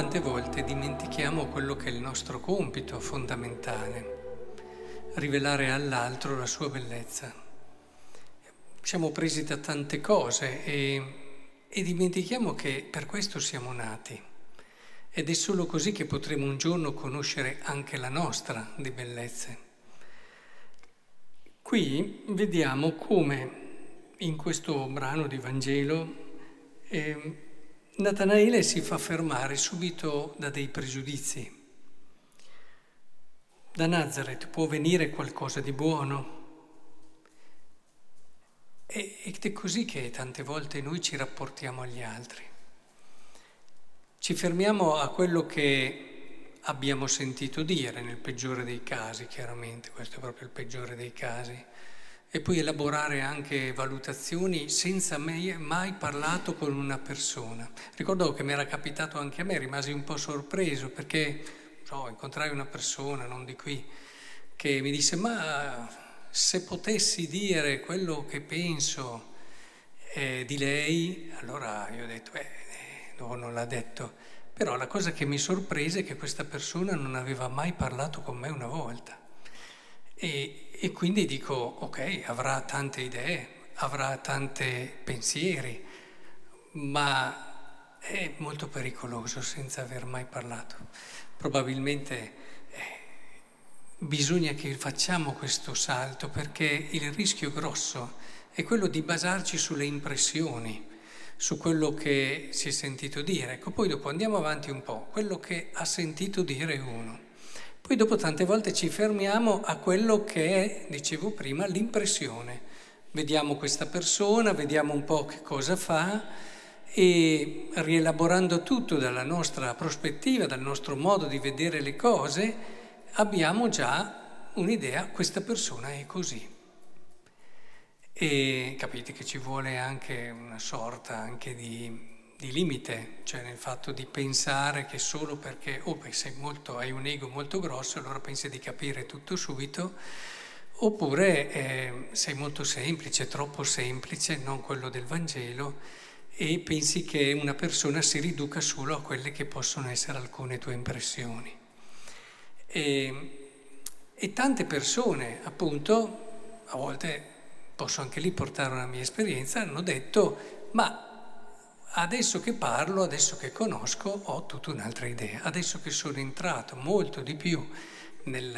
Quante volte dimentichiamo quello che è il nostro compito fondamentale, rivelare all'altro la sua bellezza. Siamo presi da tante cose e, e dimentichiamo che per questo siamo nati. Ed è solo così che potremo un giorno conoscere anche la nostra di bellezze. Qui vediamo come in questo brano di Vangelo eh, Natanaele si fa fermare subito da dei pregiudizi. Da Nazareth può venire qualcosa di buono? Ed è così che tante volte noi ci rapportiamo agli altri. Ci fermiamo a quello che abbiamo sentito dire, nel peggiore dei casi, chiaramente, questo è proprio il peggiore dei casi e poi elaborare anche valutazioni senza mai, mai parlato con una persona. Ricordo che mi era capitato anche a me, rimasi un po' sorpreso perché so, incontrai una persona, non di qui, che mi disse ma se potessi dire quello che penso eh, di lei, allora io ho detto, eh, no, non l'ha detto, però la cosa che mi sorprese è che questa persona non aveva mai parlato con me una volta. E, e quindi dico, ok, avrà tante idee, avrà tanti pensieri, ma è molto pericoloso senza aver mai parlato. Probabilmente eh, bisogna che facciamo questo salto perché il rischio grosso è quello di basarci sulle impressioni, su quello che si è sentito dire. Ecco, poi dopo andiamo avanti un po', quello che ha sentito dire uno. Poi dopo tante volte ci fermiamo a quello che è, dicevo prima, l'impressione. Vediamo questa persona, vediamo un po' che cosa fa e rielaborando tutto dalla nostra prospettiva, dal nostro modo di vedere le cose, abbiamo già un'idea, questa persona è così. E capite che ci vuole anche una sorta anche di di limite, cioè nel fatto di pensare che solo perché oh, sei molto, hai un ego molto grosso, allora pensi di capire tutto subito, oppure eh, sei molto semplice, troppo semplice, non quello del Vangelo, e pensi che una persona si riduca solo a quelle che possono essere alcune tue impressioni. E, e tante persone, appunto, a volte posso anche lì portare una mia esperienza, hanno detto, ma Adesso che parlo, adesso che conosco, ho tutta un'altra idea. Adesso che sono entrato molto di più nel,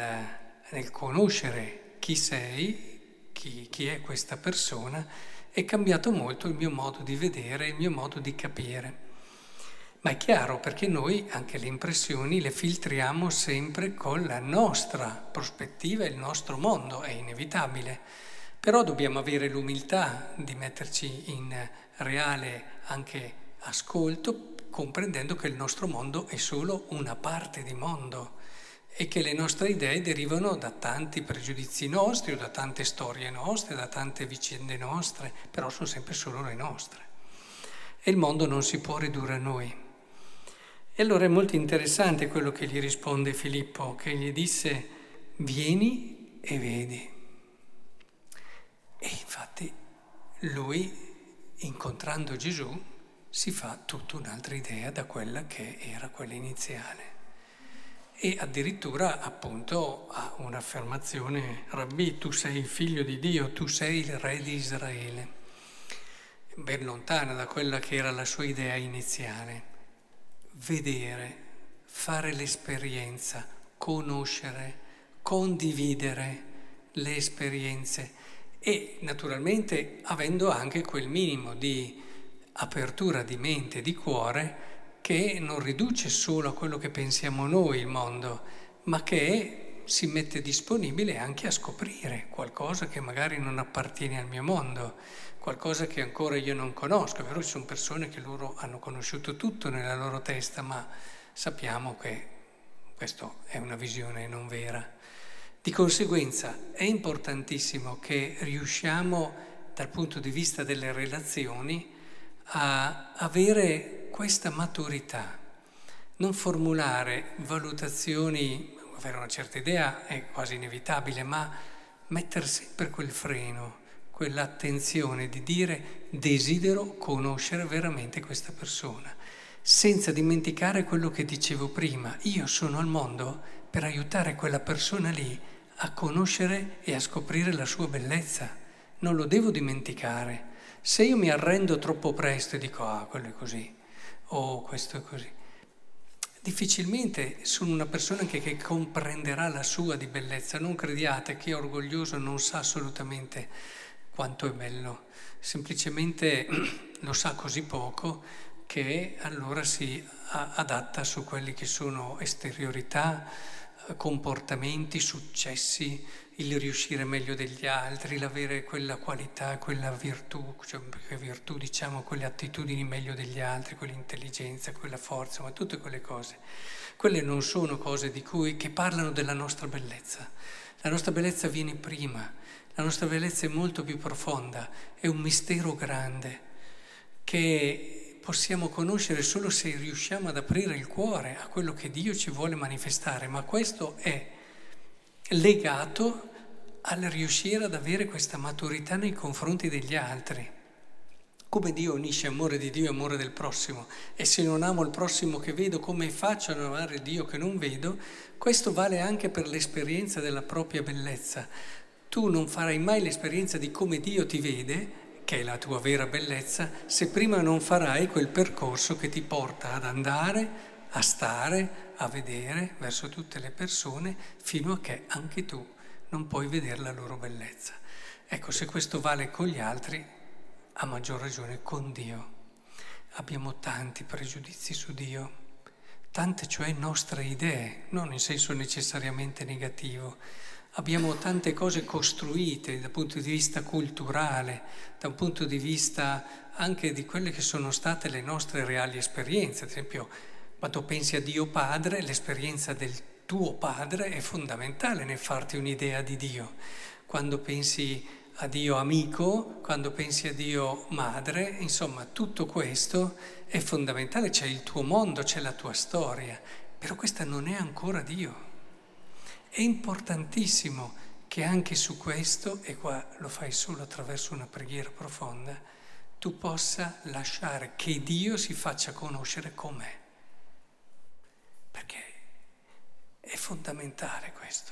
nel conoscere chi sei, chi, chi è questa persona, è cambiato molto il mio modo di vedere, il mio modo di capire. Ma è chiaro perché noi anche le impressioni le filtriamo sempre con la nostra prospettiva, il nostro mondo, è inevitabile. Però dobbiamo avere l'umiltà di metterci in reale anche ascolto, comprendendo che il nostro mondo è solo una parte di mondo e che le nostre idee derivano da tanti pregiudizi nostri o da tante storie nostre, da tante vicende nostre, però sono sempre solo le nostre. E il mondo non si può ridurre a noi. E allora è molto interessante quello che gli risponde Filippo, che gli disse, vieni e vedi. E infatti lui incontrando Gesù si fa tutta un'altra idea da quella che era quella iniziale. E addirittura appunto ha un'affermazione, Rabbi, tu sei il figlio di Dio, tu sei il re di Israele, ben lontana da quella che era la sua idea iniziale. Vedere, fare l'esperienza, conoscere, condividere le esperienze e naturalmente avendo anche quel minimo di apertura di mente e di cuore che non riduce solo a quello che pensiamo noi il mondo, ma che si mette disponibile anche a scoprire qualcosa che magari non appartiene al mio mondo, qualcosa che ancora io non conosco. È vero, ci sono persone che loro hanno conosciuto tutto nella loro testa, ma sappiamo che questa è una visione non vera. Di conseguenza è importantissimo che riusciamo dal punto di vista delle relazioni a avere questa maturità, non formulare valutazioni, avere una certa idea è quasi inevitabile, ma mettere sempre quel freno, quell'attenzione di dire desidero conoscere veramente questa persona. senza dimenticare quello che dicevo prima. Io sono al mondo per aiutare quella persona lì a conoscere e a scoprire la sua bellezza. Non lo devo dimenticare. Se io mi arrendo troppo presto e dico, ah, quello è così, o oh, questo è così, difficilmente sono una persona che, che, comprenderà la sua di bellezza. Non crediate, chi è orgoglioso non sa assolutamente quanto è bello, semplicemente lo sa così poco che allora si adatta su quelli che sono esteriorità, comportamenti, successi, il riuscire meglio degli altri, l'avere quella qualità, quella virtù, cioè virtù diciamo quelle attitudini meglio degli altri, quell'intelligenza, quella forza, ma tutte quelle cose. Quelle non sono cose di cui, che parlano della nostra bellezza. La nostra bellezza viene prima, la nostra bellezza è molto più profonda, è un mistero grande che possiamo conoscere solo se riusciamo ad aprire il cuore a quello che Dio ci vuole manifestare, ma questo è legato al riuscire ad avere questa maturità nei confronti degli altri. Come Dio unisce amore di Dio e amore del prossimo, e se non amo il prossimo che vedo, come faccio ad amare Dio che non vedo, questo vale anche per l'esperienza della propria bellezza. Tu non farai mai l'esperienza di come Dio ti vede che è la tua vera bellezza, se prima non farai quel percorso che ti porta ad andare, a stare, a vedere verso tutte le persone, fino a che anche tu non puoi vedere la loro bellezza. Ecco, se questo vale con gli altri, a maggior ragione con Dio. Abbiamo tanti pregiudizi su Dio, tante cioè nostre idee, non in senso necessariamente negativo abbiamo tante cose costruite dal punto di vista culturale, da un punto di vista anche di quelle che sono state le nostre reali esperienze. Ad esempio, quando pensi a Dio Padre, l'esperienza del tuo Padre è fondamentale nel farti un'idea di Dio. Quando pensi a Dio amico, quando pensi a Dio madre, insomma tutto questo è fondamentale, c'è il tuo mondo, c'è la tua storia, però questa non è ancora Dio. È importantissimo che anche su questo, e qua lo fai solo attraverso una preghiera profonda, tu possa lasciare che Dio si faccia conoscere com'è. Perché è fondamentale questo.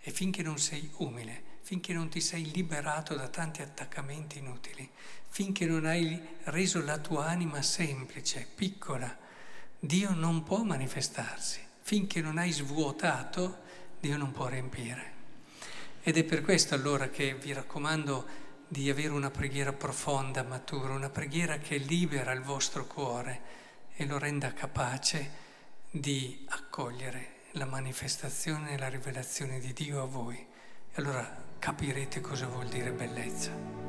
E finché non sei umile, finché non ti sei liberato da tanti attaccamenti inutili, finché non hai reso la tua anima semplice, piccola, Dio non può manifestarsi. Finché non hai svuotato Dio non può riempire. Ed è per questo allora che vi raccomando di avere una preghiera profonda, matura, una preghiera che libera il vostro cuore e lo renda capace di accogliere la manifestazione e la rivelazione di Dio a voi. E allora capirete cosa vuol dire bellezza.